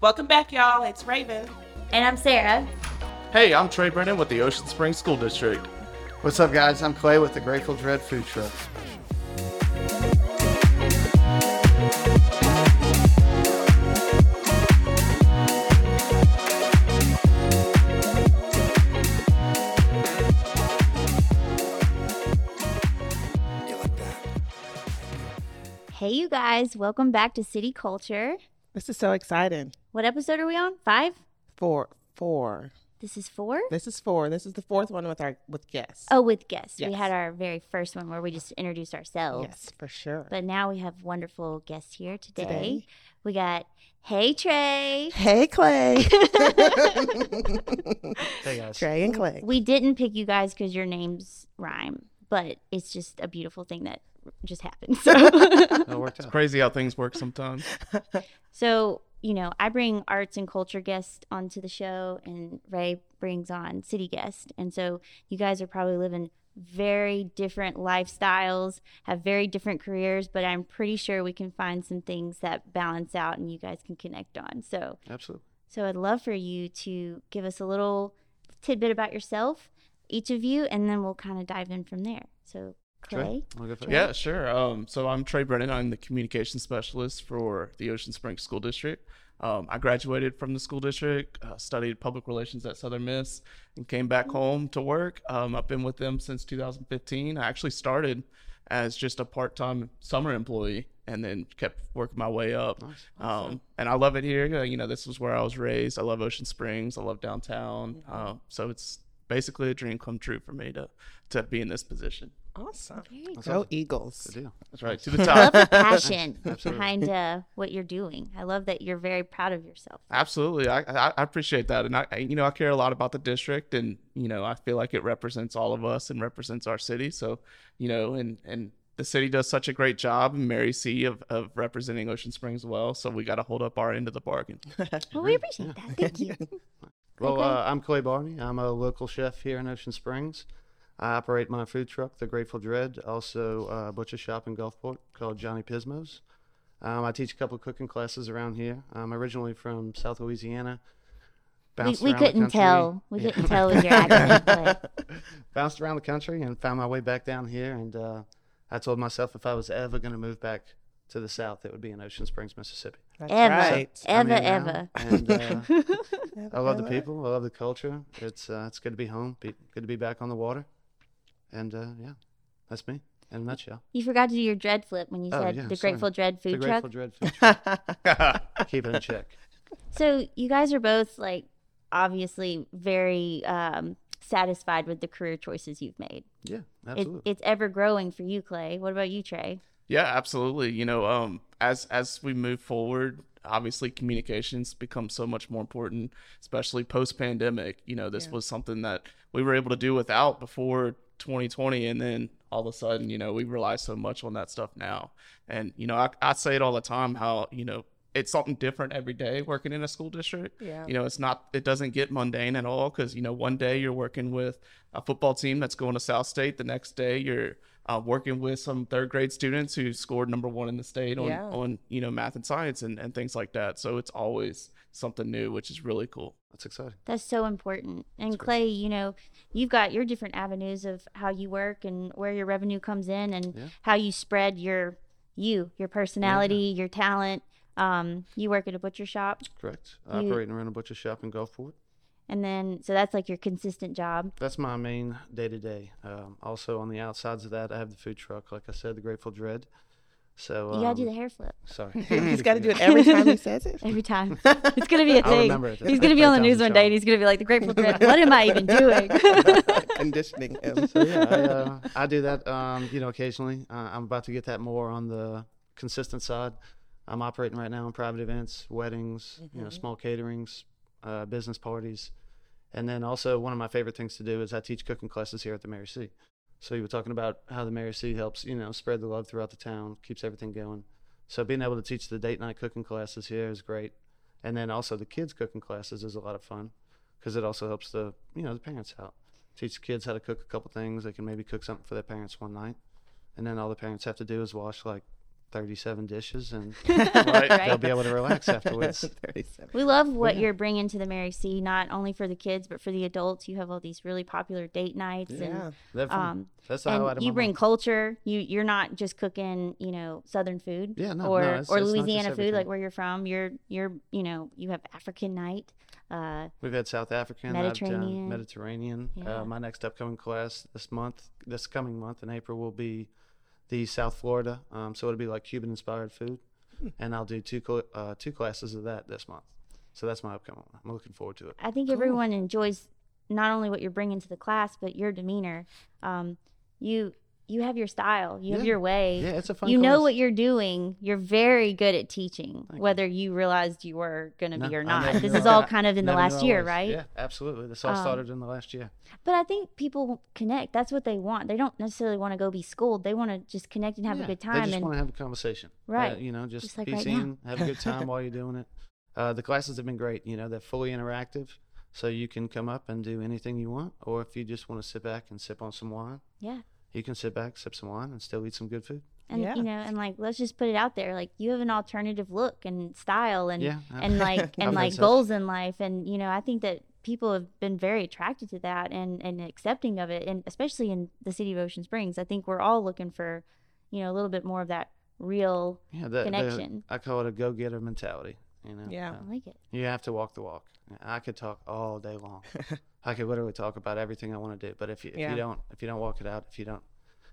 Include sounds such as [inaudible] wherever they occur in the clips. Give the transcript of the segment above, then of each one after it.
Welcome back, y'all. It's Ravin. And I'm Sarah. Hey, I'm Trey Brennan with the Ocean Springs School District. What's up, guys? I'm Clay with the Grateful Dread Food Truck. Hey, you guys. Welcome back to City Culture. This is so exciting. What episode are we on? Five? Four, four. This is four? This is four. This is the fourth one with our with guests. Oh, with guests. We had our very first one where we just introduced ourselves. yes, for sure. But now we have wonderful guests here today. Today. We got Hey Trey. hey, Clay. [laughs] Hey, guys. Trey and Clay. We didn't pick you guys because your names rhyme, but it's just a beautiful thing that just happened. So, That worked out. Crazy how things work sometimes. [laughs] [laughs] so you know, I bring arts and culture guests onto the show, and Ray brings on city guests. And so, you guys are probably living very different lifestyles, have very different careers, but I'm pretty sure we can find some things that balance out and you guys can connect on. So, Absolutely. So I'd love for you to give us a little tidbit about yourself, each of you, and then we'll kind of dive in from there. So Trey, Clay, wanna go first? Yeah, sure. Um, so I'm Trey Brennan. I'm the communication specialist for the Ocean Springs School District. Um, I graduated from the school district, uh, studied public relations at Southern Miss, and came back home to work. Um, I've been with them since 2015. I actually started as just a part-time summer employee, and then kept working my way up. Um, and I love it here. Uh, You know, this was where I was raised. I love Ocean Springs. I love downtown. Uh, so it's basically a dream come true for me to to be in this position. Awesome. Very Go Eagles. Good deal. That's right, to the top. [laughs] passion behind uh, what you're doing. I love that you're very proud of yourself. Absolutely, I, I I appreciate that, and I I- you know I care a lot about the district, and you know I feel like it represents all of us and represents our city. So you know, and and the city does such a great job, and Mary C of of representing Ocean Springs well. So we got to hold up our end of the bargain. Well, we appreciate that. Thank you. [laughs] Well, Okay. uh, I'm Clay Barney. I'm a local chef here in Ocean Springs. I operate my food truck, the Grateful Dread, also a butcher shop in Gulfport called Johnny Pismo's. Um, I teach a couple cooking classes around here. I'm originally from South Louisiana. We, we couldn't tell. We Yeah. couldn't tell with your accent. But Bounced around the country and found my way back down here. And uh, I told myself if I was ever going to move back to the South, it would be in Ocean Springs, Mississippi. That's ever, right. Ever, here now, ever. [laughs] And uh, I love the people. I love the culture. It's uh, it's good to be home. Be, good to be back on the water. And uh, yeah, that's me in a nutshell. You forgot to do your dread flip when you Oh, said yeah, the sorry. Grateful Dread The food truck. The grateful Dread food truck. [laughs] Keep it in check. So you guys are both like obviously very um, satisfied with the career choices you've made. Yeah, It, absolutely. it's ever growing for you, Clay. What about you, Trey? Yeah, absolutely. You know, um, as as we move forward, obviously communications become so much more important, especially post pandemic. You know, this was something that we were able to do without before 2020, and then all of a sudden, you know, we rely so much on that stuff now. And you know, I, I say it all the time how you know it's something different every day working in a school district. Yeah. You know, it's not it doesn't get mundane at all because you know one day you're working with a football team that's going to South State, the next day you're uh, working with some third grade students who scored number one in the state on, Yeah. on you know math and science and, and things like that. So it's always something new, which is really cool. That's exciting. That's so important. And great. Clay, you know, you've got your different avenues of how you work and where your revenue comes in and Yeah. how you spread your you, your personality, your talent. Um, you work at a butcher shop Correct. I You- operate and run a butcher shop in Gulfport. And then so that's like your consistent job. That's my main day to day. Also on the outsides of that, I have the food truck. Like I said, the Grateful Dread. So You gotta do um, the hair flip Sorry, [laughs] He's got to do it [laughs] every time he says it. every time. [laughs] It's gonna be a I'll thing. remember it. He's gonna be on the news one day and he's gonna be like the Grateful Dead. What am I even doing? Conditioning him. so yeah, I, uh, I do that. Um, you know, occasionally. Uh, I'm about to get that more on the consistent side. I'm operating right now in private events, weddings, you know, small caterings, uh, business parties, and then also one of my favorite things to do is I teach cooking classes here at the Mary C. So you were talking about how the Mary C helps, you know, spread the love throughout the town, keeps everything going. So being able to teach the date night cooking classes here is great, and then also the kids cooking classes is a lot of fun because it also helps the you know the parents out. Teach the kids how to cook a couple things. They can maybe cook something for their parents one night, and then all the parents have to do is wash like 37 dishes, and [laughs] Right. they'll be able to relax afterwards. We love what Yeah. you're bringing to the Mary C. Not only for the kids, but for the adults. You have all these really popular date nights, Yeah. and They're um, That's the highlight and of you my bring month. culture. You you're not just cooking, you know, Southern food. Yeah, no, or no, it's- or it's Louisiana food, like where you're from. You're you're you know you have African night. Uh, We've had South African, Mediterranean. Mediterranean. Yeah. Uh, my next upcoming class this month, this coming month in April, will be the South Florida. Um, so it'll be like Cuban-inspired food, Hmm. and I'll do two cl- uh, two classes of that this month. So that's my upcoming one. I'm looking forward to it. I think everyone enjoys not only what you're bringing to the class, but your demeanor. Um, you you have your style. You have your way. Yeah, it's a fun. you know what you're doing. You're very good at teaching, Thank whether you realized you were going to No, be or not. This is all kind of in the last year, was. right? Yeah, absolutely. This all Um, started in the last year. But I think people connect. That's what they want. They don't necessarily want to go be schooled. They want to just connect and have Yeah, a good time. They just And want to have a conversation. Uh, Right. you know, just, Just like be right seen, have a good time while you're doing it. Uh, the classes have been great. You know, they're fully interactive, so you can come up and do anything you want. Or if you just want to sit back and sip on some wine, yeah, you can sit back, sip some wine, and still eat some good food. and Yeah. you know, and like let's just put it out there. Like you have an alternative look and style, and Yeah, I- and like [laughs] and like such. goals in life. And you know, I think that people have been very attracted to that and and accepting of it, and especially in the city of Ocean Springs. I think we're all looking for, you know, a little bit more of that real. Yeah, the, the- Connection. I call it a go-getter mentality. You know, Yeah. Uh, I like it. you have to walk the walk. I could talk all day long. [laughs] I could literally talk about everything I want to do. But if you, if Yeah. you don't if you don't walk it out, if you don't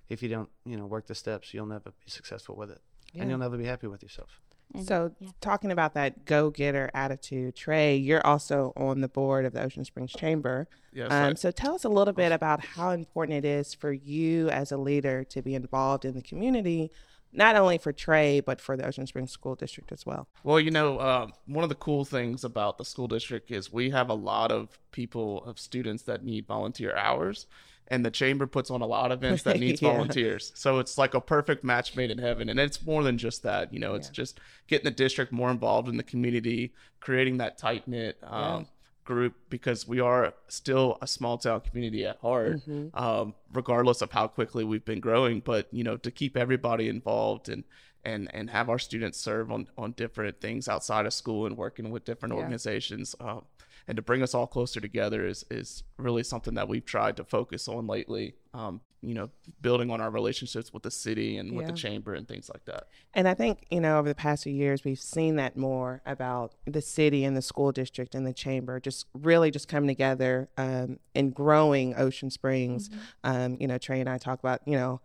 if you don't you know work the steps, you'll never be successful with it, Yeah. and you'll never be happy with yourself. And, So, yeah. talking about that go getter attitude, Trey, you're also on the board of the Ocean Springs Chamber. Yes, Um, I- so, tell us a little bit about how important it is for you as a leader to be involved in the community, not only for Trey, but for the Ocean Springs School District as well. Well, you know, uh, one of the cool things about the school district is we have a lot of people, of students that need volunteer hours, and the chamber puts on a lot of events that [laughs] needs Yeah. volunteers. So it's like a perfect match made in heaven, and it's more than just that. You know, it's just getting the district more involved in the community, creating that tight knit. Um, group because we are still a small town community at heart um, regardless of how quickly we've been growing but you know to keep everybody involved and and and have our students serve on on different things outside of school and working with different Yeah. organizations um, and to bring us all closer together is is really something that we've tried to focus on lately um, you know building on our relationships with the city and with the chamber and things like that. And I think, you know, over the past few years, we've seen that more about the city and the school district and the chamber just really just coming together um, and growing Ocean Springs. Um, you know, Trey and I talk about, you know,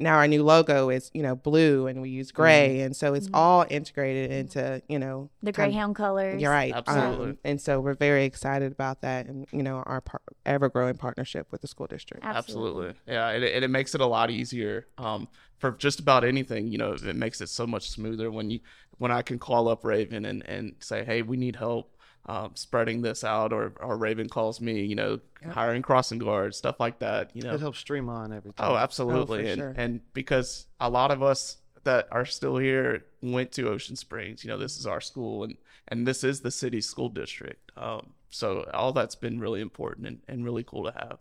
now our new logo is, you know, blue and we use gray. And so it's all integrated into, you know, the kind of- Greyhound colors. You're right. Absolutely. Um, and so we're very excited about that and, you know, our par- ever growing partnership with the school district. Absolutely. Yeah, and it, and it makes it a lot easier um, for just about anything. You know, it makes it so much smoother when you when I can call up Ravin and, and say, hey, we need help um, spreading this out, or or Ravin calls me, you know, hiring crossing guards, stuff like that. You know, It helps streamline everything. Oh, absolutely. and, sure. and because a lot of us that are still here went to Ocean Springs, you know, this is our school and, and this is the city school district. Um, so all that's been really important and, and really cool to have.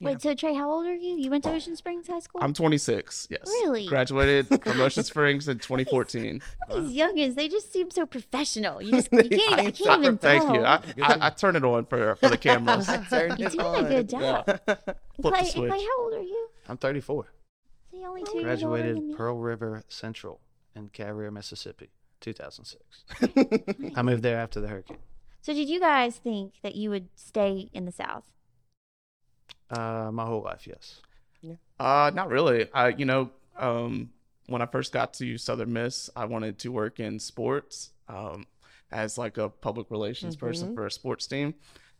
Wait, so Trey, how old are you? You went to Ocean Springs High School? I'm 26. Yes. Really? Graduated [laughs] from Ocean Springs in 2014. [laughs] These youngins, they just seem so professional. You just you [laughs] can't, I can't even Thank tell. you. I, I, I turn it on for, for the cameras. Turned You're it doing a good job. Flip the Clay, switch. Clay, how old are you? I'm 34. See, only two years older than Graduated. Pearl River Central in Carriere, Mississippi, 2006. I moved there after the hurricane. So, did you guys think that you would stay in the South? Uh, my whole life, yes. Uh, not really. I, you know, um, when I first got to Southern Miss, I wanted to work in sports, um, as like a public relations person for a sports team.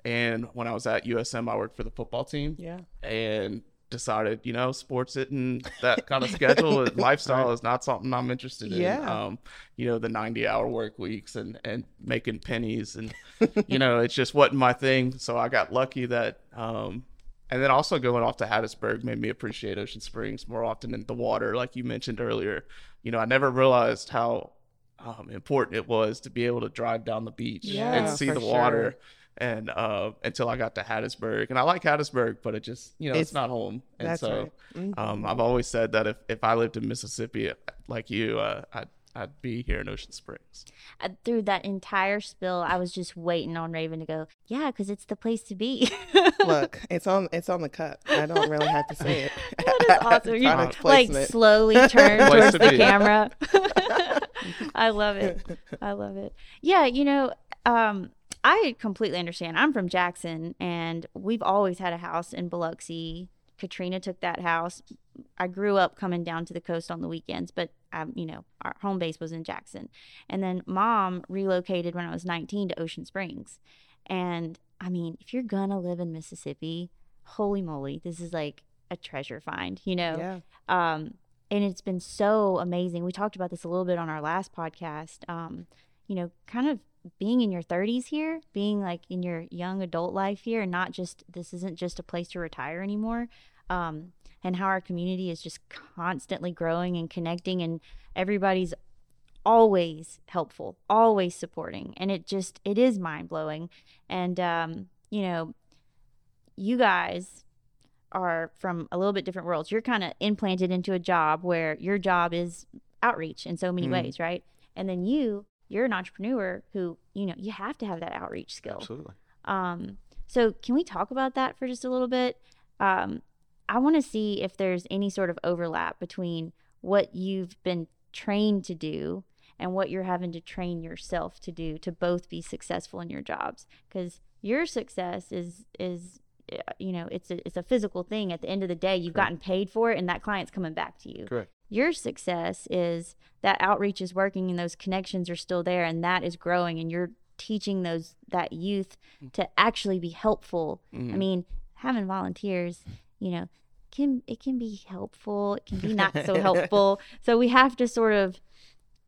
And when I was at USM, I worked for the football team Yeah. and decided, you know, sports it and that kind of schedule [laughs] lifestyle is not something I'm interested in. Yeah. Um, you know, the 90 hour work weeks and, and making pennies and, [laughs] you know, it's just wasn't my thing. So I got lucky that, um, and then also going off to Hattiesburg made me appreciate Ocean Springs more often in the water, like you mentioned earlier. You know, I never realized how um, important it was to be able to drive down the beach Yeah, and see the sure. water. and uh, until I got to Hattiesburg, and I like Hattiesburg, but it just you know it's, It's- not home, and that's so right. Mhm. um, I've always said that if if I lived in Mississippi like you, uh, I'd I'd be here in Ocean Springs. Uh, through that entire spill, I was just waiting on Ravin to go, yeah, because it's the place to be. [laughs] Look, it's on it's on the cup. I don't really have to say it. [laughs] That is [laughs] awesome. You Product like placement. slowly turn towards to the be. camera. I love it. I love it. Yeah, you know, um, I completely understand. I'm from Jackson, and we've always had a house in Biloxi. Katrina took that house. I grew up coming down to the coast on the weekends, but um, you know, our home base was in Jackson. And then mom relocated when I was 19 to Ocean Springs. And I mean, if you're gonna live in Mississippi, holy moly, this is like a treasure find, you know? Yeah. um, and it's been so amazing. We talked about this a little bit on our last podcast. Um, you know, kind of being in your 30s here, being like in your young adult life here, and not just this isn't just a place to retire anymore. Um, and how our community is just constantly growing and connecting, and everybody's always helpful, always supporting, and it just it is mind blowing. And um, you know, you guys are from a little bit different worlds. You're kind of implanted into a job where your job is outreach in so many Mhm. ways, right? And then you, you're an entrepreneur who, you know, you have to have that outreach skill. Absolutely. Um, so can we talk about that for just a little bit? Um, I want to see if there's any sort of overlap between what you've been trained to do and what you're having to train yourself to do to both be successful in your jobs because your success is is uh, you know it's a, it's a physical thing at the end of the day you've Correct. gotten paid for it and that client's coming back to you Correct. your success is that outreach is working and those connections are still there and that is growing and you're teaching those that youth to actually be helpful i Mhm. mean having volunteers you know can it can be helpful it can be not so helpful [laughs] so we have to sort of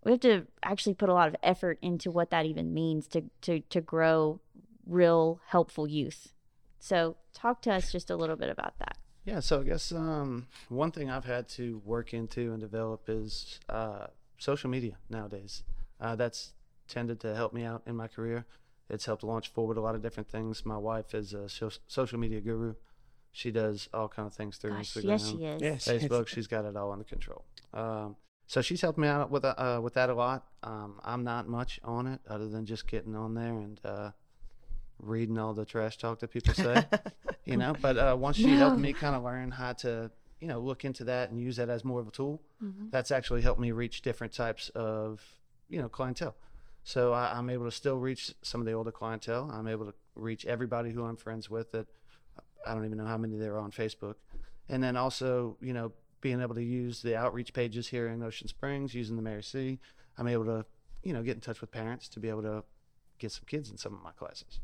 we have to actually put a lot of effort into what that even means to to to grow real helpful youth so talk to us just a little bit about that Yeah, so I guess um, one thing I've had to work into and develop is uh, social media nowadays. Uh, that's tended to help me out in my career. It's helped launch forward a lot of different things. My wife is a so- social media guru. She does all kind of things through gosh Instagram, yes she is Yeah, she- Facebook. She's got it all under control. Um, so she's helped me out with uh, with that a lot. Um, I'm not much on it other than just getting on there and uh, reading all the trash talk that people say [laughs] you know but uh, once she helped me kind of learn how to you know look into that and use that as more of a tool Mhm. that's actually helped me reach different types of you know clientele so I, i'm able to still reach some of the older clientele i'm able to reach everybody who i'm friends with that i don't even know how many there are on facebook and then also you know being able to use the outreach pages here in ocean springs using the mary c i'm able to you know get in touch with parents to be able to get some kids in some of my classes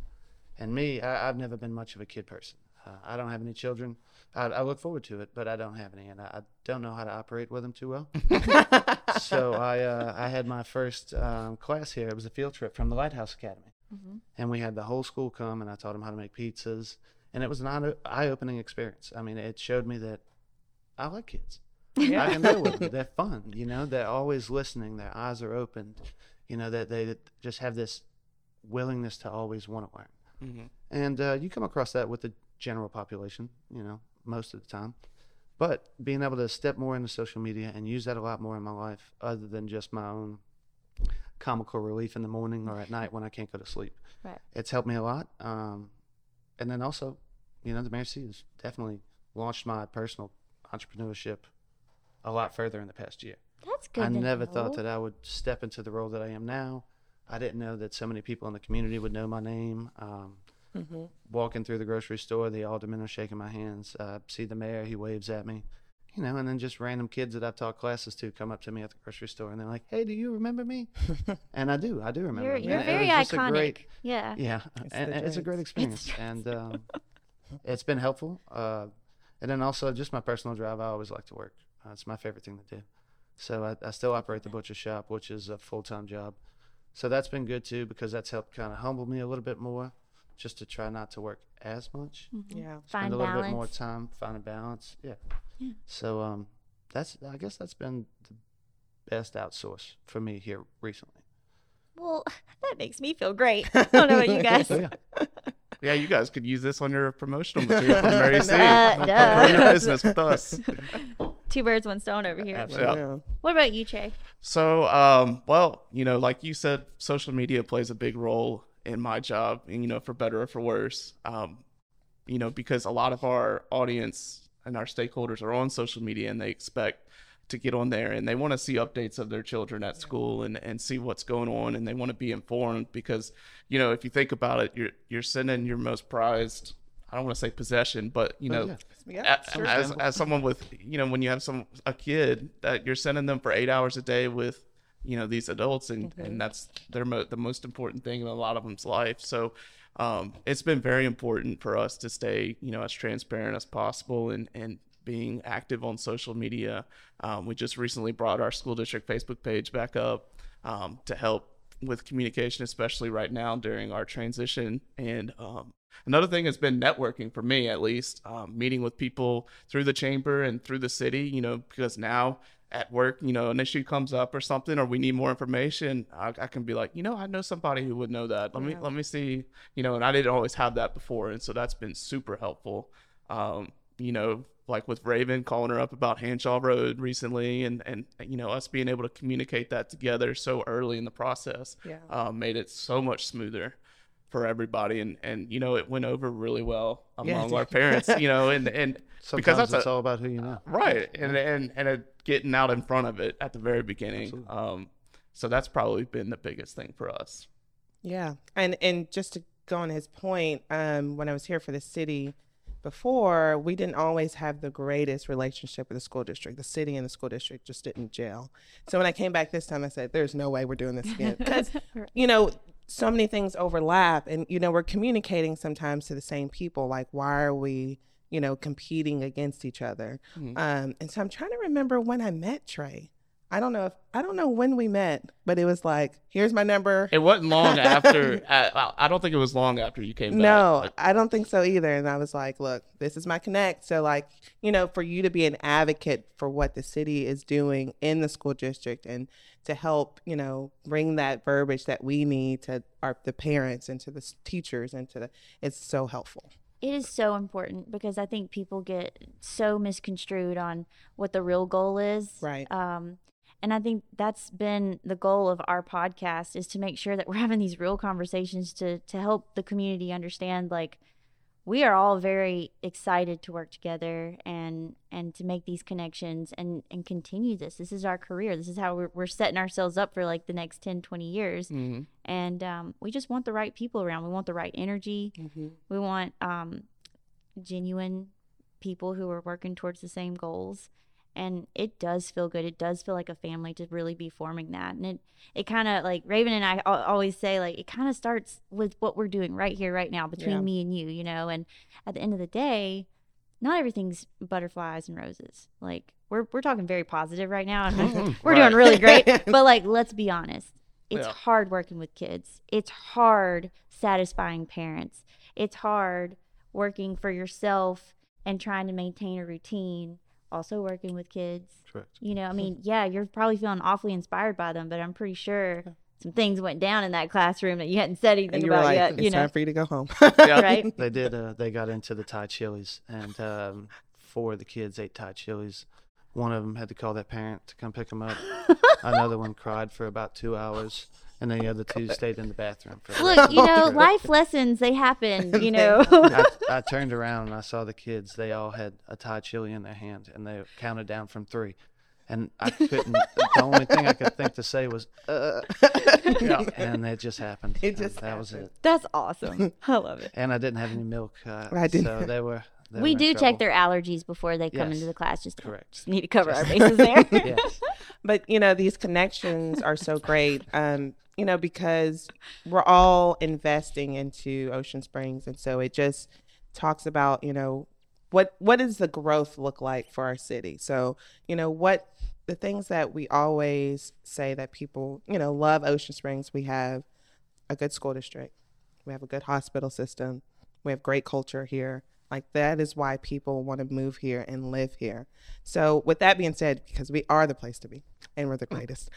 and me, I, I've never been much of a kid person. Uh, I don't have any children. I, I look forward to it, but I don't have any, and I, I don't know how to operate with them too well. [laughs] so I, uh, I had my first um, class here. It was a field trip from the Lighthouse Academy, Mhm. and we had the whole school come, and I taught them how to make pizzas, and it was an eye-opening experience. I mean, it showed me that I like kids. I can deal with them. They're fun. You know, they're always listening. Their eyes are opened. You know, that they just have this willingness to always want to learn. Mhm. And uh, you come across that with the general population, you know, most of the time. But being able to step more into social media and use that a lot more in my life, other than just my own comical relief in the morning or at night when I can't go to sleep, Right. it's helped me a lot. Um, and then also, you know, the C has definitely launched my personal entrepreneurship a lot further in the past year. that's good I never know. thought that I would step into the role that I am now. I didn't know that so many people in the community would know my name. Um, hmm walking through the grocery store, the aldermen are shaking my hands. Uh, see the mayor, he waves at me, you know, and then just random kids that I've taught classes to come up to me at the grocery store and they're like, "Hey, do you remember me?" [laughs] and I do, I do remember. you're, you're very iconic great- yeah yeah, It's and, it's a great experience, and um, it's been helpful. Uh, and then also just my personal drive. I always like to work. Uh, it's my favorite thing to do. So I, I still operate the butcher shop, which is a full time job. So that's been good too because that's helped kind of humble me a little bit more, just to try not to work as much, Mhm. Yeah. spend find a little balance bit more time, find a balance. Yeah. Yeah. So um, that's I guess that's been the best outsource for me here recently. well [laughs] that makes me feel great i don't know about you [laughs] guys So yeah. Yeah, you guys could use this on your promotional [laughs] material for Mary C. Uh, Grow your business with us. [laughs] Two birds, one stone over here. Absolutely. Yeah. What about you, Trey? So, um, well, you know, like you said, social media plays a big role in my job, and you know, for better or for worse. Um, you know, because a lot of our audience and our stakeholders are on social media, and they expect to get on there, and they want to see updates of their children at school and and see what's going on, and they want to be informed because, you know, if you think about it, you're you're sending your most prized. I don't want to say possession, but you know, Yeah, a- sure. as as someone with you know when you have some a kid that you're sending them for eight hours a day with you know these adults and and that's their mo- the most important thing in a lot of them's life so um, it's been very important for us to stay you know as transparent as possible and and being active on social media um, we just recently brought our school district facebook page back up um, to help with communication especially right now during our transition and um, Another thing has been networking for me, at least, um, meeting with people through the chamber and through the city, you know, because now at work, you know, an issue comes up or something, or we need more information, I, I can be like, you know, I know somebody who would know that. Let me, let me see, you know, and I didn't always have that before. And so that's been super helpful. Um, you know, like with Ravin calling her up about Hanshaw Road recently and, and, you know, us being able to communicate that together so early in the process Yeah. um, made it so much smoother for everybody. And and you know it went over really well Yeah, among our parents you know and and [laughs] Sometimes because that's it's a, all about who you know. right. And and and it, getting out in front of it at the very beginning um so that's probably been the biggest thing for us. Yeah, and and just to go on his point, um, when I was here for the city before, we didn't always have the greatest relationship with the school district. The city and the school district just didn't gel. So when I came back this time, I said, "There's no way we're doing this again," [laughs] because you know so many things overlap, and you know we're communicating sometimes to the same people. Like, why are we? You know, competing against each other. Um, and so I'm trying to remember when I met Trey. I don't know if I don't know when we met, but it was like, here's my number. it wasn't long [laughs] after I, I don't think it was long after you came No, Like, I don't think so either. And I was like, look, this is my connect. So, like, you know, for you to be an advocate for what the city is doing in the school district and to help, you know, bring that verbiage that we need to our the parents and to the teachers and to the, it's so helpful. It is so important because I think people get so misconstrued on what the real goal is. Right. Um, and I think that's been the goal of our podcast is to make sure that we're [laughs] having these real conversations to to help the community understand like we are all very excited to work together and and to make these connections and and continue this. This is our career. This is how we're, we're setting ourselves up for like the next 10 20 years. Mhm. and um, we just want the right people around. We want the right energy. We want um, genuine people who are working towards the same goals and it does feel good. It does feel like a family to really be forming that. And it it kind of like raven and i always say like it kind of starts with what we're doing right here right now between Yeah. me and you you know? And at the end of the day not everything's butterflies and roses. Like we're, we're talking very positive right now. And mm-hmm. we're Right. doing really great. [laughs] But like let's be honest it's Yeah. hard working with kids. It's hard satisfying parents. It's hard working for yourself and trying to maintain a routine also working with kids Correct. you know i mean yeah you're probably feeling awfully inspired by them but i'm pretty sure some things went down in that classroom that you hadn't said anything And you were about like, yet it's you know time for you to go home. [laughs] Yeah. right [laughs] They did. Uh, they got into the Thai chilies, and um, four of the kids ate Thai chilies. One of them had to call their parent to come pick them up. [laughs] Another one cried for about two hours, and then the other two stayed in the bathroom. For the rest look you know life lessons they happen [laughs] you know I, I turned around and I saw the kids. They all had a Thai chili in their hand, and they counted down from three. And I couldn't. [laughs] the only thing I could think to say was, uh, yeah [laughs] and it just happened. It just that was it. that's awesome i love it And I didn't have any milk. Uh, I didn't So they were. they we were do trouble. check their allergies before they come Yes. into the class just Correct. need to cover our bases there Yes. But you know these connections are so great um you know because we're all investing into ocean springs and so it just talks about you know what what does the growth look like for our city? So you know what the things that we always say that people you know love ocean springs we have a good school district we have a good hospital system we have great culture here like that is why people want to move here and live here so with that being said because we are the place to be and we're the greatest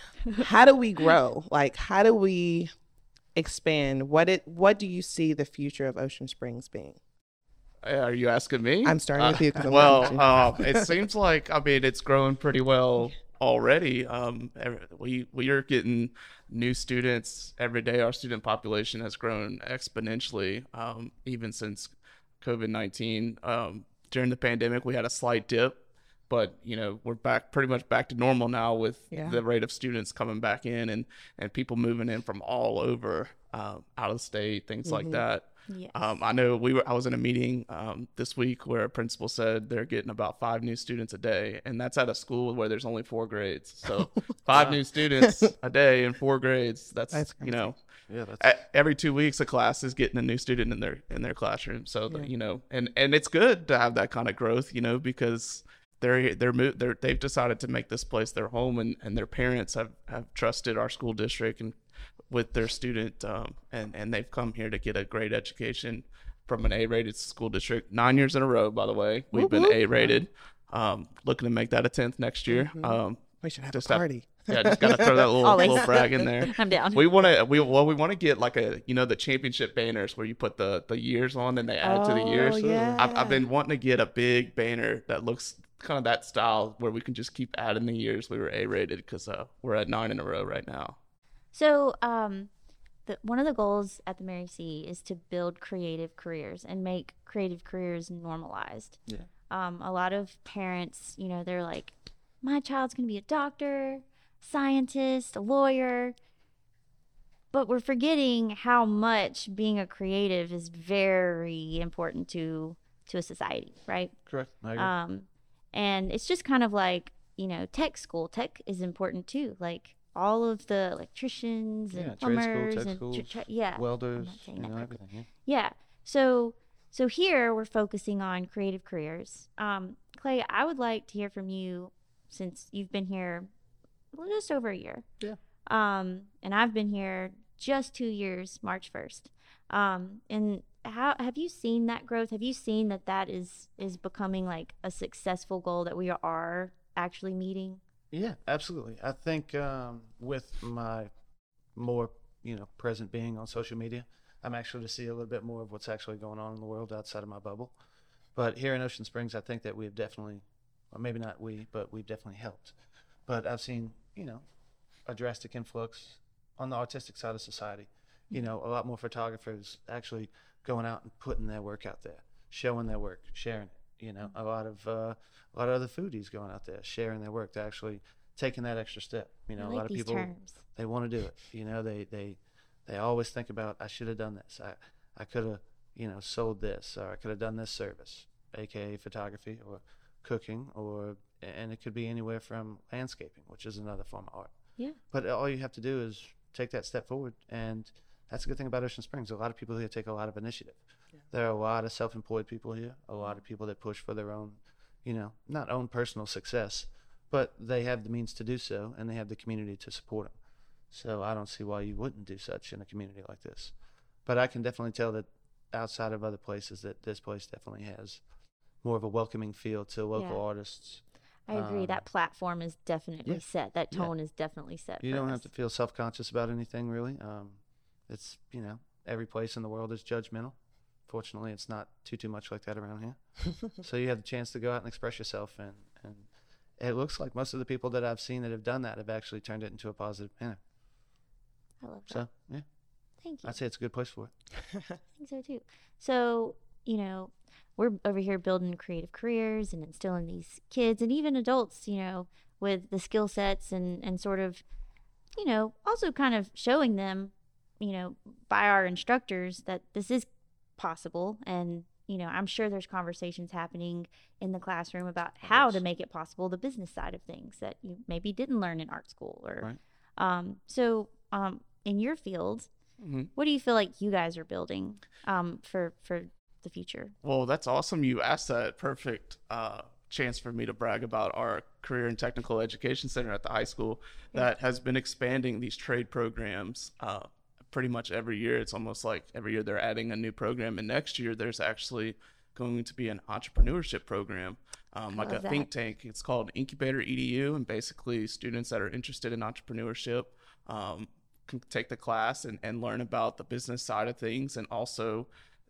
how do we grow like how do we expand, what it what do you see the future of Ocean Springs being? Are you asking me? I'm starting with you 'cause I'm well, uh, it seems like I mean it's growing pretty well already. Um, we we are getting new students every day. Our student population has grown exponentially, um, even since COVID nineteen. Um, during the pandemic, we had a slight dip, but you know we're back pretty much back to normal now with Yeah. the rate of students coming back in and and people moving in from all over, uh, out of state, things like that. Yes. Um, I know we were. I was in a meeting um, this week where a principal said they're getting about five new students a day, and that's at a school where there's only four grades. So [laughs] five new students [laughs] a day in four grades. That's, That's you know, Yeah, that's a- every two weeks a class is getting a new student in their in their classroom. So that, you know, and and it's good to have that kind of growth, you know, because they're they're they're they've decided to make this place their home, and and their parents have have trusted our school district and with their student, um, and and they've come here to get a great education from an A-rated school district. Nine years in a row, by the way, we've been A-rated. Um, looking to make that a tenth next year. Um, We should have a party. Yeah, just gotta throw that little little brag in there [laughs] I'm down. we want to we well we want to get like a you know the championship banners where you put the the years on and they add to the years Oh, yeah. I've, I've been wanting to get a big banner that looks kind of that style where we can just keep adding the years we were a rated because uh, we're at nine in a row right now So, um, the, one of the goals at the Mary C is to build creative careers and make creative careers normalized. Yeah. Um, a lot of parents, you know, they're like, my child's going to be a doctor, scientist, a lawyer. But we're forgetting how much being a creative is very important to to a society, right? correct. Um, and it's just kind of like you know, tech school. Tech is important too. Like all of the electricians and yeah, school, plumbers tech and schools, tr- tr- yeah, welders, you know, everything. Yeah. yeah. So so here we're focusing on creative careers. Um, Clay, I would like to hear from you since you've been here well, just over a year. Yeah. Um, and I've been here just two years, March first. Um, and how have you seen that growth? Have you seen that that is is becoming like a successful goal that we are actually meeting? Yeah, absolutely. I think um, with my more, you know, present being on social media, I'm actually to see a little bit more of what's actually going on in the world outside of my bubble. But here in Ocean Springs, I think that we've definitely, or maybe not we, but we've definitely helped. But I've seen, you know, a drastic influx on the artistic side of society. You know, a lot more photographers actually going out and putting their work out there, showing their work, sharing it. You know, a lot of uh, a lot of other foodies going out there sharing their work, to actually taking that extra step. You know, I a like lot of people terms. they want to do it. You know, they they they always think about I should have done this. I I could have you know sold this or I could have done this service, aka photography or cooking or and it could be anywhere from landscaping, which is another form of art. Yeah. But all you have to do is take that step forward, and that's a good thing about Ocean Springs. A lot of people here take a lot of initiative. Yeah. There are a lot of self-employed people here, a lot of people that push for their own, you know, not own personal success, but they have the means to do so, and they have the community to support them. So I don't see why you wouldn't do such in a community like this. But I can definitely tell that outside of other places, that this place definitely has more of a welcoming feel to local Yeah. artists. I agree. Um, that platform is definitely yeah, set. That yeah. tone is definitely set. You don't us. have to feel self-conscious about anything really. Um, it's you know every place in the world is judgmental. Fortunately, it's not too too much like that around here. [laughs] so you have the chance to go out and express yourself, and and it looks like most of the people that I've seen that have done that have actually turned it into a positive manner. I love that. So yeah, Thank you. I'd say it's a good place for it. [laughs] I think so too. So, you know, we're over here building creative careers and instilling these kids and even adults, you know, with the skill sets and, and sort of, you know, also kind of showing them, you know, by our instructors that this is possible. And, you know, I'm sure there's conversations happening in the classroom about how to make it possible, the business side of things that you maybe didn't learn in art school or, Right. um, so, um, in your field, Mhm. what do you feel like you guys are building um, for for the future? Well, that's awesome. You asked that. Perfect uh, chance for me to brag about our Career and Technical Education Center at the high school that has been expanding these trade programs uh, pretty much every year. It's almost like every year they're adding a new program, and next year there's actually going to be an entrepreneurship program, um, like a love think tank. It's called Incubator EDU, and basically students that are interested in entrepreneurship. Um, can take the class and, and learn about the business side of things and also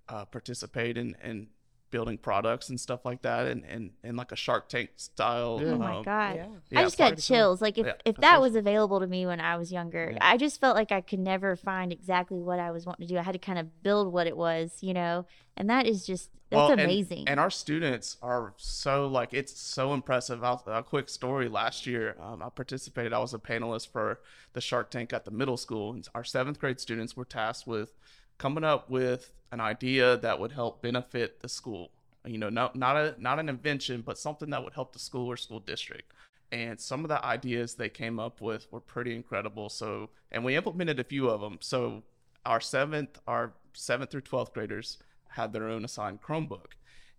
uh, participate in, in building products and stuff like that and, and, and like a Shark Tank style. Yeah. Oh my um, god. Yeah. yeah, I just got chills. Like if, Yeah, if that was available to me when I was younger, Yeah. I just felt like I could never find exactly what I was wanting to do. I had to kind of build what it was, you know. And that is just that's Well, and- amazing. And, our students are so like it's so impressive. I'll, a quick story: last year, um, I participated. I was a panelist for the Shark Tank at the middle school, and our seventh grade students were tasked with coming up with an idea that would help benefit the school. You know, not not a not an invention, but something that would help the school or school district. And some of the ideas they came up with were pretty incredible. So, and we implemented a few of them. So, our seventh, our seventh through twelfth graders had their own assigned Chromebook,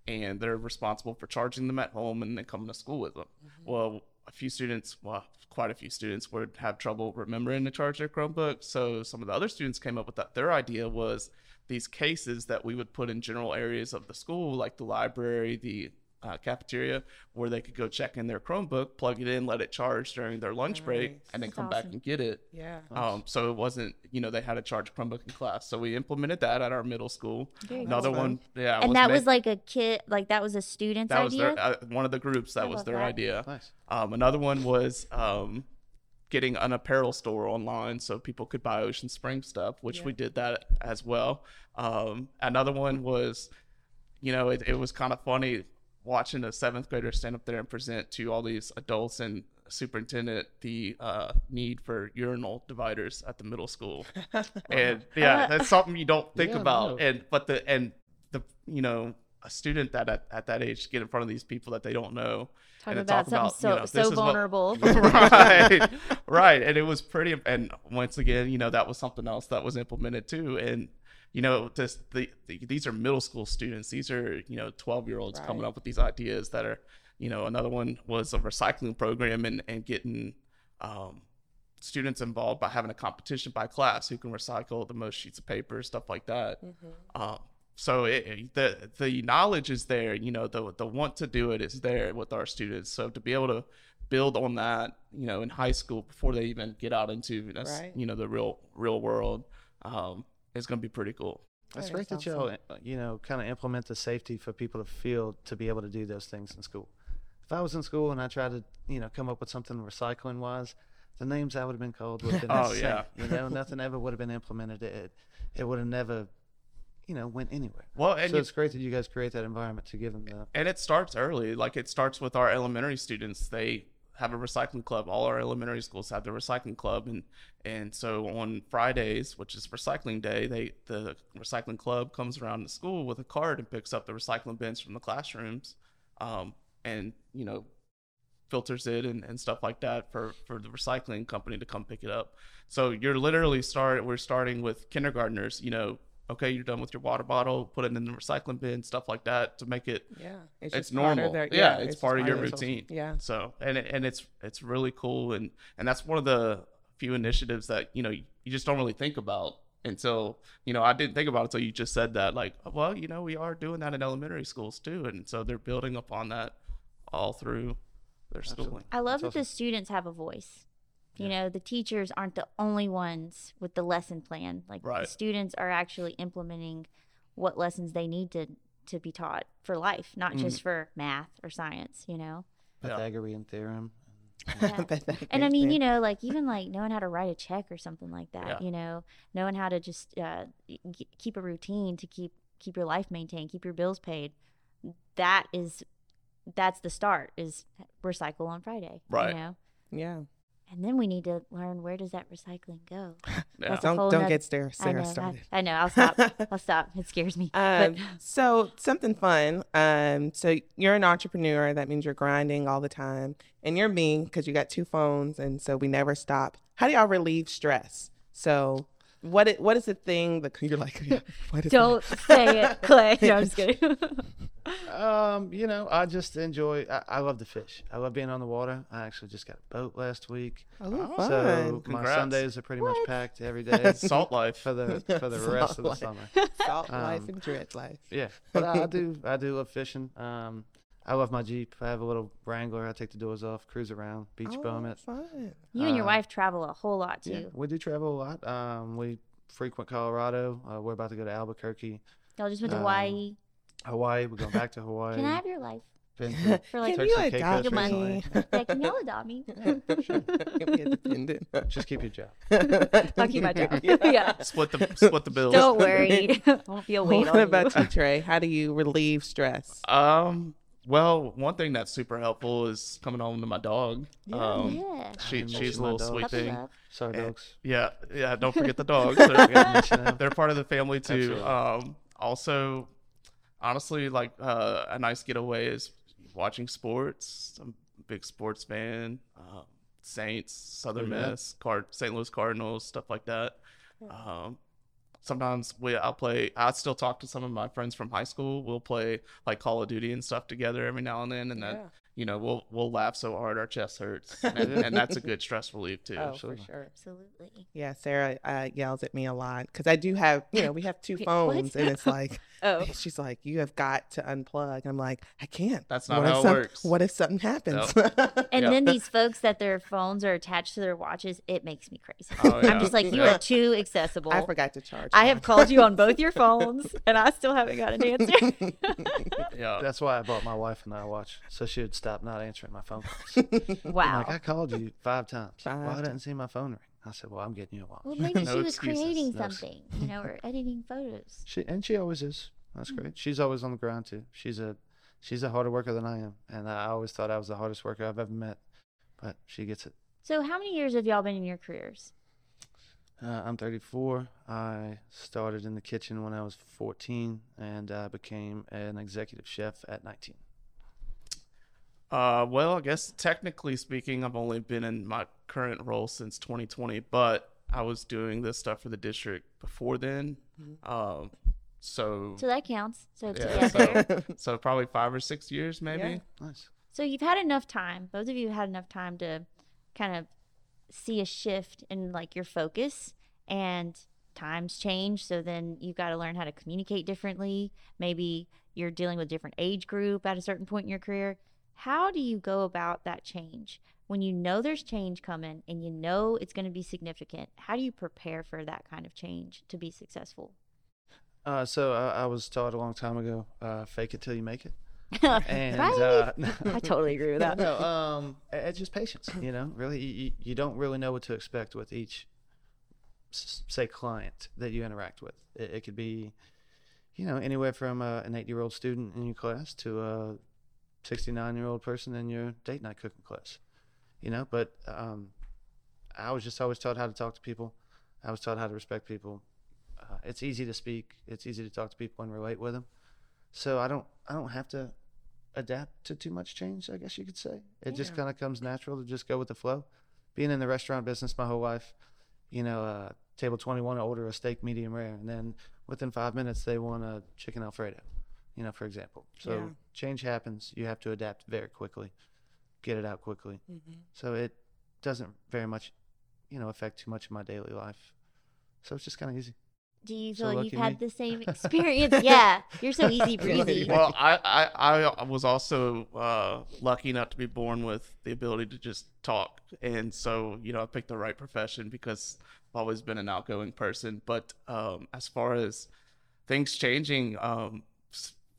and they're responsible for charging them at home and then coming to school with them. Mm-hmm. Well, a few students, well, quite a few students would have trouble remembering to charge their Chromebook. So some of the other students came up with that. Their idea was these cases that we would put in general areas of the school, like the library, the uh, cafeteria, where they could go check in their Chromebook, plug it in, let it charge during their lunch break, and then That's come back and get it. Yeah. Um, so it wasn't, you know, they had to charge Chromebook in class. So we implemented that at our middle school. Very Another cool. one, yeah, and that ma- was like a kid, like that was a student's that was their uh, one of the groups that I was their that. idea. Nice. Um, another one was um, getting an apparel store online so people could buy Ocean Spring stuff, which we did that as well. Um, another one was, you know, it, it was kind of funny watching a seventh grader stand up there and present to all these adults and superintendent the uh, need for urinal dividers at the middle school. [laughs] and yeah, that's something you don't think Yeah, about. no. And but the and the you know a student that at, at that age get in front of these people that they don't know Talking and to about something so you know, so this is what- vulnerable. [laughs] right right and it was pretty and once again you know that was something else that was implemented too and you know just the, the these are middle school students. These are you know 12 year olds coming up with these ideas that are you know another one was a recycling program and and getting um students involved by having a competition by class who can recycle the most sheets of paper stuff like that. Um, so it, the the knowledge is there you know the the want to do it is there with our students. So to be able to build on that you know in high school before they even get out into Right. you know the real real world um, is going to be pretty cool That's That great that y'all, uh, you know, kind of implement the safety for people to feel to be able to do those things in school. If I was in school and I tried to, you know, come up with something recycling wise, the names I would have been called would have been [laughs] Oh, yeah. You know, [laughs] nothing ever would have been implemented. It it would have never, you know, went anywhere. well and so you, it's great that you guys create that environment to give them the. and it starts early like it starts with our elementary students they have a recycling club. All our elementary schools have the recycling club. And and so on fridays which is recycling day they the recycling club comes around the school with a cart and picks up the recycling bins from the classrooms um, and you know filters it and, and stuff like that for for the recycling company to come pick it up. So you're literally start we're starting with kindergartners you know okay you're done with your water bottle put it in the recycling bin stuff like that to make it Yeah. it's, just part of normal. their- yeah, it's, just part of your their- routine. Yeah. So and it, and it's it's really cool and and that's one of the few initiatives that you know you, you just don't really think about until you know I didn't think about it until you just said that like oh, well you know we are doing that in elementary schools too and so they're building upon that all through their schooling. I love That's that the students have a voice. You know, the teachers aren't the only ones with the lesson plan. Like Right. the students are actually implementing what lessons they need to to be taught for life, not Mm-hmm. just for math or science, you know. Yeah. Pythagorean theorem. Yeah. [laughs] That- that And I mean, you know, like even like knowing how to write a check or something like that, Yeah. you know, knowing how to just uh, y- keep a routine to keep keep your life maintained, keep your bills paid. That is that's the start is recycle on Friday, Right. You know, Yeah. And then we need to learn where does that recycling go. [laughs] Yeah. Don't don't get Sarah, I know, I, started. I know. I'll stop. [laughs] I'll stop. It scares me. Um, so something fun. Um, so you're an entrepreneur. That means you're grinding all the time, and you're me because you got two phones, and so we never stop. How do y'all relieve stress? So what? It, what is the thing that you're like? yeah, [laughs] [laughs] what is don't say it, [laughs] Clay. No, I'm just kidding. Um, you know, I just enjoy. I, I love to fish. I love being on the water. I actually just got a boat last week, Oh, fun. so my Sundays are pretty much packed every day Salt life. for the for the Salt rest of the summer. Salt life Um, and dread life. Yeah, but I, I do I do love fishing. Um, I love my Jeep. I have a little Wrangler. I take the doors off, cruise around, beach bum Oh, it. fun. You and your Uh, wife travel a whole lot too. Yeah, we do travel a lot. Um, we frequent Colorado. Uh, we're about to go to Albuquerque, Y'all just went to Um, Hawaii. Hawaii. We're going back to Hawaii. Can I have your life Been [laughs] to for like Can Turks you and adopt Caicos me? recently. [laughs] yeah, can y'all adopt me? [laughs] Be independent. Just keep your job. I'll keep my job. yeah. Split the split the bills. Don't worry. Won't be a weight What on about you. you, Trey? How do you relieve stress? Um. Well, one thing that's super helpful is coming home to my dog. Yeah. Um, yeah. she she's a little dog. sweet thing. love. Sorry, And- dogs. Yeah, yeah. Don't forget the dogs. [laughs] They're, they're part of the family too. Um. Also, honestly, like uh, a nice getaway is watching sports. I'm a big sports fan. Um, Saints, Southern Oh, yeah. Miss, Card, St. Louis Cardinals, stuff like that. Um, sometimes we I'll play. I still talk to some of my friends from high school. We'll play like Call of Duty and stuff together every now and then, and Yeah. that you know we'll we'll laugh so hard our chest hurts, [laughs] and, and that's a good stress relief too. Oh, for absolutely. sure. Absolutely. Yeah, Sarah uh, yells at me a lot because I do have, you know, we have two phones, and it's like, Oh. [laughs] she's like, you have got to unplug. I'm like, I can't. That's not what how if it some- works. What if something happens? [laughs] And Yeah. then these [laughs] folks that their phones are attached to their watches, it makes me crazy. Oh, yeah. I'm just like, you Yeah. are too accessible. I forgot to charge. I have called you on both your phones, and I still haven't got an answer. Yeah. That's why I bought my wife an iWatch, so she would stop not answering my phone calls. I'm wow. Like I called you five times. Why Five I didn't see my phone ring? I said, "Well, I'm getting you a watch." Well, [laughs] maybe No she was excuses. creating No. something, you know, or editing photos. She and she always is. That's Mm. great. She's always on the ground too. She's a she's a harder worker than I am, and I always thought I was the hardest worker I've ever met. But she gets it. So, how many years have y'all been in your careers? Uh, I'm 34. I started in the kitchen when I was 14, and I became an executive chef at 19. Uh, well, I guess technically speaking, I've only been in my current role since 2020, but I was doing this stuff for the district before then. Um, so, So that counts. So yeah, together. so, [laughs] so probably five or six years, maybe. Yeah. Nice. So you've had enough time. Both of you had enough time to kind of see a shift in like your focus and times change. So then you've got to learn how to communicate differently. Maybe you're dealing with a different age group at a certain point in your career. How do you go about that change? When you know there's change coming and you know it's going to be significant, how do you prepare for that kind of change to be successful? Uh, so I, I was taught a long time ago, uh, fake it till you make it. [laughs] And right? uh, [laughs] I totally agree with that. no, um, it's just patience. You know, really, you, you- don't really know what to expect with each, say, client that you interact with. It, it could be, you know, anywhere from uh, an eight-year-old student in your class to a sixty-nine-year-old person in your date night cooking class. You know, but um, I was just always taught how to talk to people. I was taught how to respect people. Uh, it's easy to speak. It's easy to talk to people and relate with them. So I don't, I don't have to adapt to too much change, I guess you could say. It just kind of comes natural to just go with the flow. Being in the restaurant business my whole life, you know, uh, table 21, order a steak medium rare, and then within five minutes, they want a chicken Alfredo, you know, for example. So Yeah. Change happens. You have to adapt very quickly, get it out quickly. So it doesn't very much, you know, affect too much of my daily life. So it's just kind of easy. Do you So feel like you've had me. the same [laughs] experience? yeah, you're so easy [laughs] breezy. Well, I, I, I was also uh, lucky enough to be born with the ability to just talk. And so, you know, I picked the right profession because I've always been an outgoing person. But um, as far as things changing, um, s-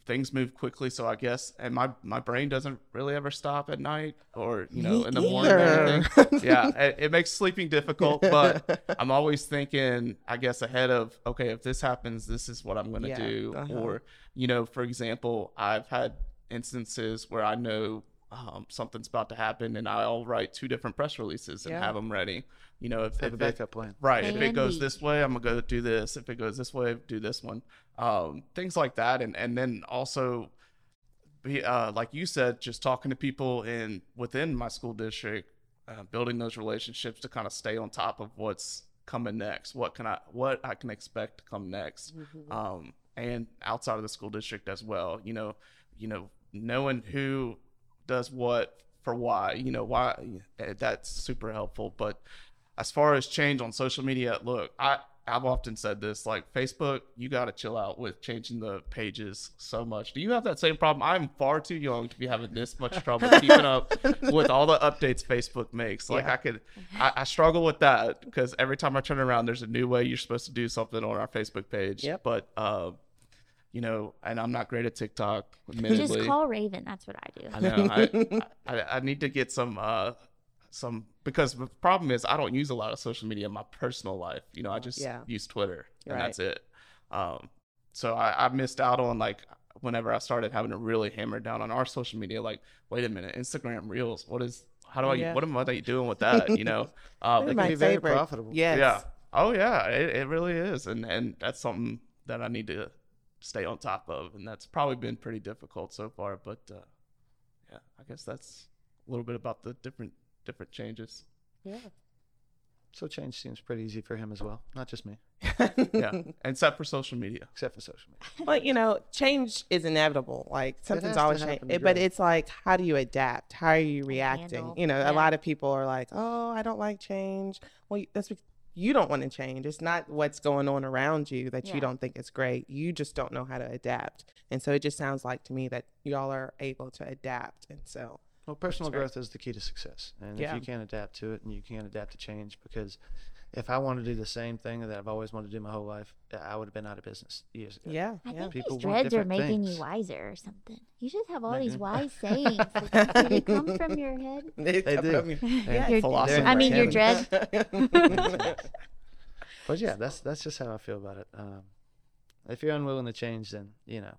things move quickly. So I guess, and my, my brain doesn't really ever stop at night or, you know, Me in the morning. [laughs] yeah, it, it makes sleeping difficult, but I'm always thinking, I guess, ahead of, okay, if this happens, this is what I'm going to Yeah, do. uh-huh. Or, you know, for example, I've had instances where I know um, something's about to happen and I'll write two different press releases and Yeah. have them ready. You know, if, Have if a backup plan. Right. If it goes B. this way, I'm gonna go do this. If it goes this way, do this one. Um, things like that, and and then also, be uh, like you said, just talking to people in within my school district, uh, building those relationships to kind of stay on top of what's coming next. What can I what I can expect to come next, um, and outside of the school district as well. You know, you know, knowing who does what for why. You know why eh, that's super helpful, but as far as change on social media, look, I I've often said this like Facebook, you got to chill out with changing the pages so much. Do you have that same problem? I'm far too young to be having this much trouble [laughs] keeping up with all the updates Facebook makes. Like Yeah. I could, I, I struggle with that because every time I turn around, there's a new way you're supposed to do something on our Facebook page. Yep. But, uh, you know, and I'm not great at TikTok, Just call Ravin. That's what I do. I know. [laughs] I, I, I need to get some uh some because the problem is I don't use a lot of social media in my personal life. You know, I just Yeah. use Twitter and Right. that's it. Um, so I, I missed out on like whenever I started having to really hammer down on our social media. Like, wait a minute, Instagram Reels. What is? How do I? Yeah. What am I doing with that? You know. [laughs] Uh, They're can my be very profitable. Yes. yeah. Oh yeah, it, it really is, and and that's something that I need to stay on top of, and that's probably been pretty difficult so far. But uh, yeah, I guess that's a little bit about the different different changes. Yeah. So change seems pretty easy for him as well, not just me, [laughs] Yeah, except for social media. except for social media. Well, you know, change is inevitable. Like something's always changing, to but it's like, how do you adapt? How are you reacting? handle, You know, yeah. a lot of people are like, "Oh, I don't like change." Well, that's because you don't want to change. It's not what's going on around you that Yeah. you don't think is great. You just don't know how to adapt, and so it just sounds like to me that y'all are able to adapt, and so Well, personal growth is the key to success, and Yeah. if you can't adapt to it and you can't adapt to change, because if I want to do the same thing that I've always wanted to do my whole life, I would have been out of business years ago. yeah, I yeah. think People these dreads are making things. you wiser or something. You just have all Maybe. these wise [laughs] sayings. Like, do they come from your head? They They do. from you. Yeah. Your- Philosopher I mean, your Kevin. dread. [laughs] But yeah, that's that's just how I feel about it. Um, if you're unwilling to change, then you know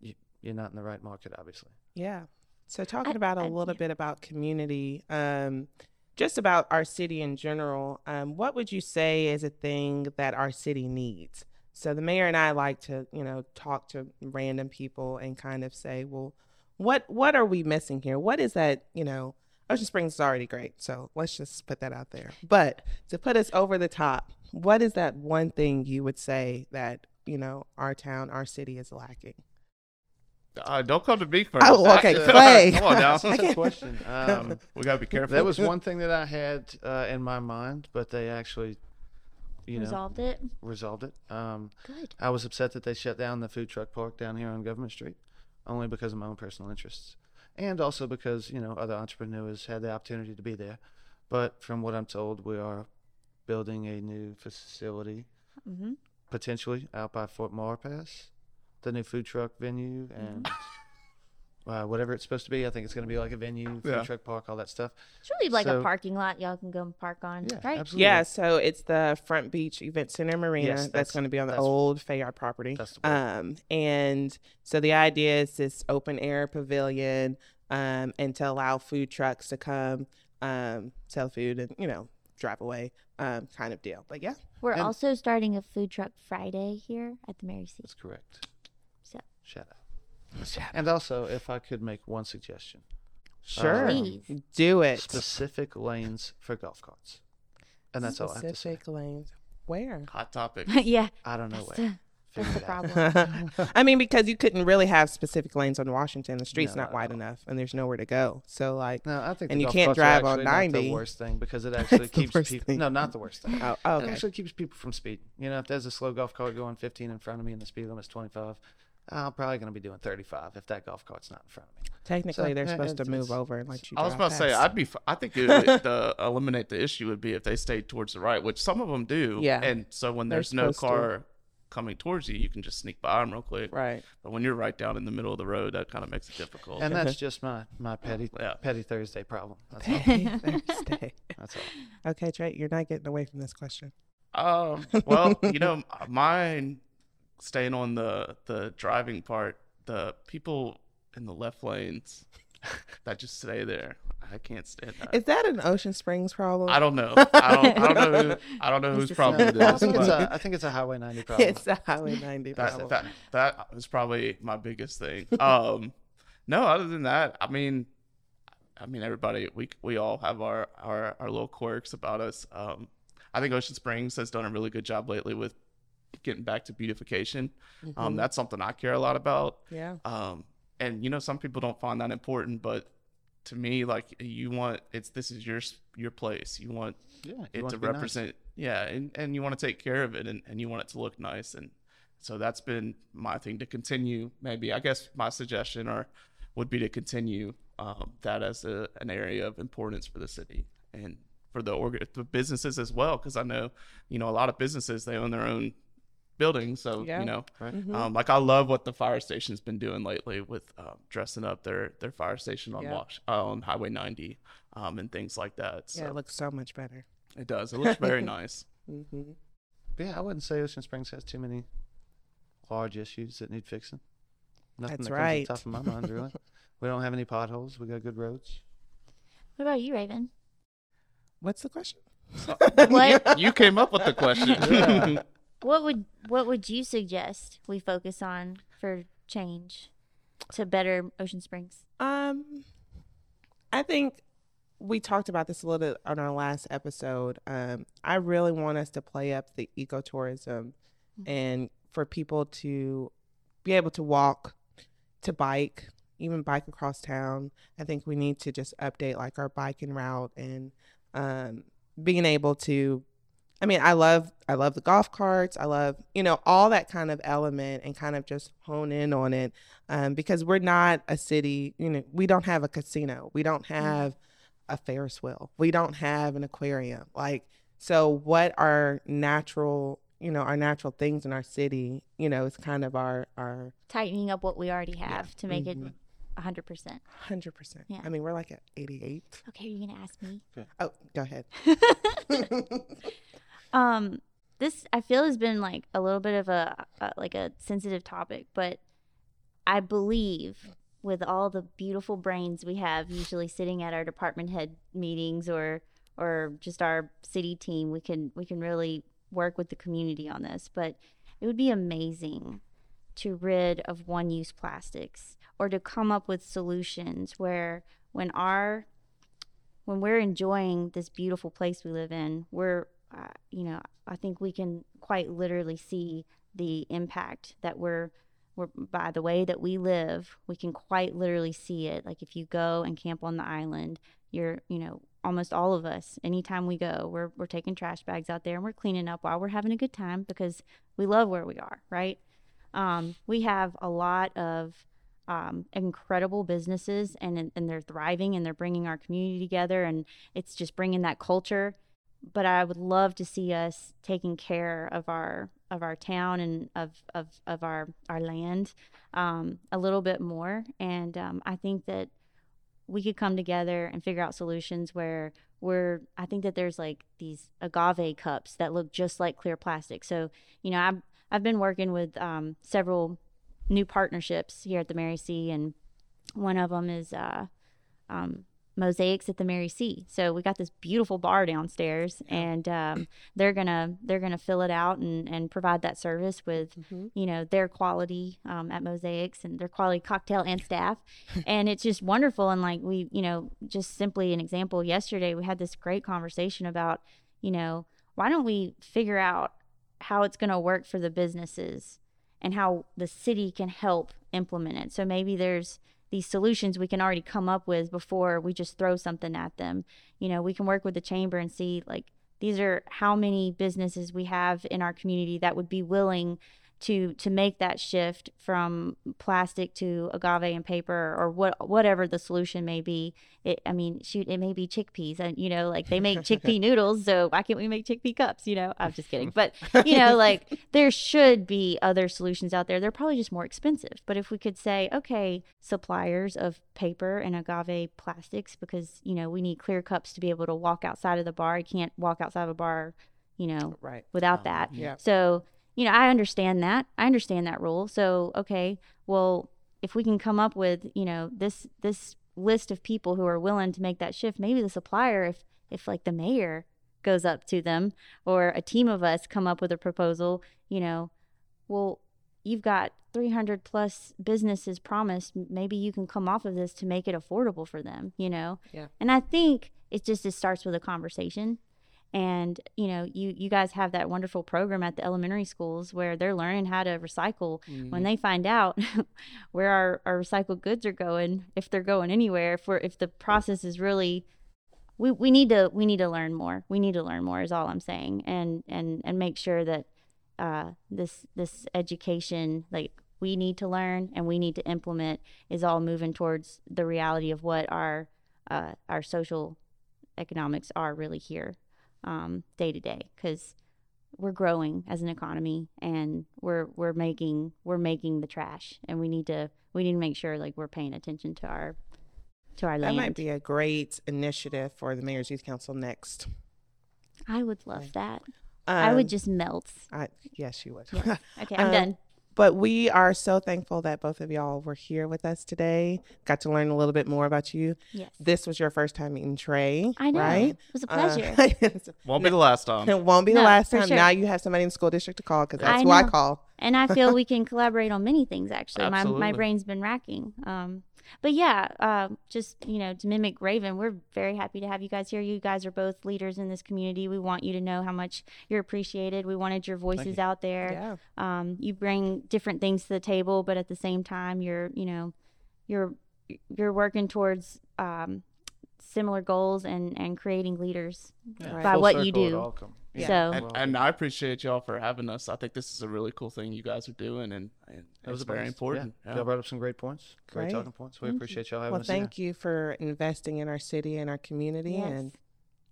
you, you're not in the right market, obviously. Yeah. So talking about a I- little yeah. bit about community, um, just about our city in general, um, what would you say is a thing that our city needs? So the mayor and I like to, you know, talk to random people and kind of say, well, what what are we missing here? What is that, you know, Ocean Springs is already great. So let's just put that out there. But to put us over the top, what is that one thing you would say that, you know, our town, our city is lacking? Uh, don't come to me first. Oh, [laughs] okay, Clay. Come on now. That's a good question. [laughs] Um, we gotta be careful. that was one thing that I had uh, in my mind, but they actually, you know, Resolved it. resolved it. Um, Good. I was upset that they shut down the food truck park down here on Government Street, only because of my own personal interests, and also because you know other entrepreneurs had the opportunity to be there. But from what I'm told, we are building a new facility, hmm potentially out by Fort Maurepas, the new food truck venue, and [laughs] uh, whatever it's supposed to be. I think it's going to be like a venue, food Yeah. truck park, all that stuff. It's really like So- a parking lot y'all can go and park on, Yeah, right? absolutely. Yeah, so it's the Front Beach Event Center Marina Yes, that's, that's- going to be on the that's- old Fayard property. that's the word. um, and so the idea is this open air pavilion um, and to allow food trucks to come um, sell food and you know drive away um, kind of deal. But yeah, We're And- also starting a food truck Friday here at the Mary C. That's correct. So Shout out. And also, if I could make one suggestion, sure, Um, do it. specific lanes for golf carts, and that's all I have to say. Specific lanes. Where? hot topic. [laughs] yeah. I don't know That's where. the, that's the problem. [laughs] [laughs] I mean, because you couldn't really have specific lanes on Washington. The street's No. not wide enough, and there's nowhere to go. So like, No, I think And you can't drive on 90. the worst thing because it actually keeps people. thing. No, not the worst thing. oh, oh, It actually keeps people from speeding. You know, if there's a slow golf cart going 15 in front of me and the speed limit's 25, I'm probably going to be doing 35 if that golf cart's not in front of me. technically So, they're yeah, supposed to it's- move over and let you. I was about to say. I'd be. f- I think it would, the eliminate the issue would be if they stayed towards the right, which some of them do. Yeah. And so when there's no supposed to. car coming towards you, you can just sneak by them real quick. right. But when you're right down in the middle of the road, that kind of makes it difficult. And that's just my, my petty Yeah. petty Thursday problem. That's all. [laughs] Thursday. That's all. Okay, Trey, you're not getting away from this question. Um, well, you know, mine staying on the the driving part, the people in the left lanes [laughs] that just stay there. I can't stand that. Is that an Ocean Springs problem? I don't know. I don't. I don't know. Who, I don't know It's whose problem it a- I is. think it's a I think it's a Highway 90 [laughs] problem. It's a Highway 90 problem. that, that that is probably my biggest thing. Um, no, other than that, I mean, I mean, everybody, we we all have our our our little quirks about us. Um, I think Ocean Springs has done a really good job lately with getting back to beautification. Um, Mhm. that's something I care a lot about. yeah. Um, and you know, some people don't find that important, but to me, like you want it's this is your your place. You want yeah, you it want to be nice. represent Yeah, and, and you want to take care of it and, and you want it to look nice. And so that's been my thing to continue. Maybe I guess my suggestion or would be to continue um, that as a, an area of importance for the city and for the org- the businesses as well. Because I know, you know, a lot of businesses they own their own buildings, so Yeah. you know, Right. Mhm. um, like I love what the fire station's been doing lately with um, dressing up their their fire station on Yeah. Wash uh, on Highway 90 um, and things like that. So yeah, it looks so much better. it does. It looks very [laughs] nice. hmm But yeah, I wouldn't say Ocean Springs has too many large issues that need fixing. Nothing That's that right. comes to the top of my mind, really. [laughs] we don't have any potholes. We got good roads. What about you, Ravin? What's the question? [laughs] What? you came up with the question. Yeah. What would what would you suggest we focus on for change to better Ocean Springs? Um, I think we talked about this a little bit on our last episode. Um, I really want us to play up the ecotourism and for people to be able to walk, to bike, even bike across town. I think we need to just update like our biking route and um, being able to. I mean, I love I love the golf carts. I love you know all that kind of element and kind of just hone in on it um, because we're not a city. You know, we don't have a casino. We don't have a Ferris wheel. We don't have an aquarium. Like, so what are natural? You know, our natural things in our city. You know, is kind of our our Tightening up what we already have to make Mhm. it hundred percent. hundred percent. Yeah. I mean, we're like at eighty eight. Okay, are you're gonna ask me. Oh, go ahead. [laughs] [laughs] um, this I feel has been like a little bit of a, a like a sensitive topic, but I believe with all the beautiful brains we have usually sitting at our department head meetings or or just our city team, we can we can really work with the community on this. But it would be amazing to rid of one use plastics or to come up with solutions where when our when we're enjoying this beautiful place we live in, we're, uh, you know, I think we can quite literally see the impact that we're, we're, by the way that we live, we can quite literally see it. Like if you go and camp on the island, you're, you know, almost all of us, anytime we go, we're, we're taking trash bags out there and we're cleaning up while we're having a good time because we love where we are, right? Um, we have a lot of um, incredible businesses and and they're thriving and they're bringing our community together and it's just bringing that culture but I would love to see us taking care of our of our town and of of, of our our land um, a little bit more. And um, I think that we could come together and figure out solutions where we're I think that there's like these agave cups that look just like clear plastic. So you know I've I've been working with um, several new partnerships here at the Mary C, and one of them is uh, um, mosaics at the Mary C. So we got this beautiful bar downstairs, and um, [clears throat] they're gonna they're gonna fill it out and, and provide that service with Mhm. you know their quality um, at mosaics and their quality cocktail and staff, [laughs] and it's just wonderful. And like we you know just simply an example yesterday, we had this great conversation about you know why don't we figure out how it's going to work for the businesses and how the city can help implement it. So maybe there's these solutions we can already come up with before we just throw something at them. You know, we can work with the chamber and see like these are how many businesses we have in our community that would be willing to to make that shift from plastic to agave and paper or what whatever the solution may be. It, I mean, shoot, it may be chickpeas, and you know, like they make [laughs] chickpea noodles, so why can't we make chickpea cups? You know, I'm just kidding, but you know, [laughs] like there should be other solutions out there. They're probably just more expensive. But if we could say, okay, suppliers of paper and agave plastics, because you know we need clear cups to be able to walk outside of the bar. You can't walk outside of a bar, you know, Right. without Um, that. Yeah. So, you know, I understand that. I understand that rule. So, okay, well, if we can come up with, you know, this this list of people who are willing to make that shift, maybe the supplier, if if like the mayor goes up to them or a team of us come up with a proposal, you know, well, you've got 300 plus businesses promised. Maybe you can come off of this to make it affordable for them, you know? Yeah. And I think it just it starts with a conversation and you know you you guys have that wonderful program at the elementary schools where they're learning how to recycle. When they find out [laughs] where our, our recycled goods are going if they're going anywhere if we're if the process is really we, we need to we need to learn more. We need to learn more is all I'm saying, and and and make sure that uh, this this education like we need to learn and we need to implement is all moving towards the reality of what our uh, our social economics are really here um, day to day because we're growing as an economy and we're we're making we're making the trash and we need to we need to make sure like we're paying attention to our to our That land. might be a great initiative for the Mayor's Youth Council next. I would love that. Um, I would just melt. I, yes, you would. [laughs] Okay, I'm Um, done. But we are so thankful that both of y'all were here with us today. Got to learn a little bit more about you. Yes. This was your first time meeting Trey, I know. right? It was a Uh, pleasure. [laughs] Won't be the last time. it [laughs] won't be the last time. sure. Now you have somebody in the school district to call because that's I who I call. And I feel we can collaborate on many things. Actually, my my brain's been racking. Um, but yeah, um, just you know, to mimic Ravin, we're very happy to have you guys here. You guys are both leaders in this community. We want you to know how much you're appreciated. We wanted your voices out there. Yeah. Um, you bring different things to the table, but at the same time, you're you know, you're you're working towards um, similar goals and and creating leaders Right. by Full what you circle, it do. All come- Yeah. So And, and I appreciate y'all for having us. I think this is a really cool thing you guys are doing, and, and That was very important. Yeah. Yeah. Y'all brought up some great points. Great, Great. talking points. We Thank you. appreciate y'all having Well, us here. thank you for investing in our city and our community. Yes. And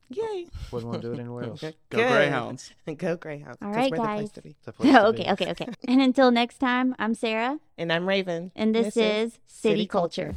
yay. [laughs] Wouldn't want to do it anywhere [laughs] else. Good. [laughs] Go Greyhounds. Go Greyhounds. All 'cause right, the place guys. to be. It's a place to okay, be. okay, okay. And until next time, I'm Sarah, And I'm Ravin. and this, is City Culture.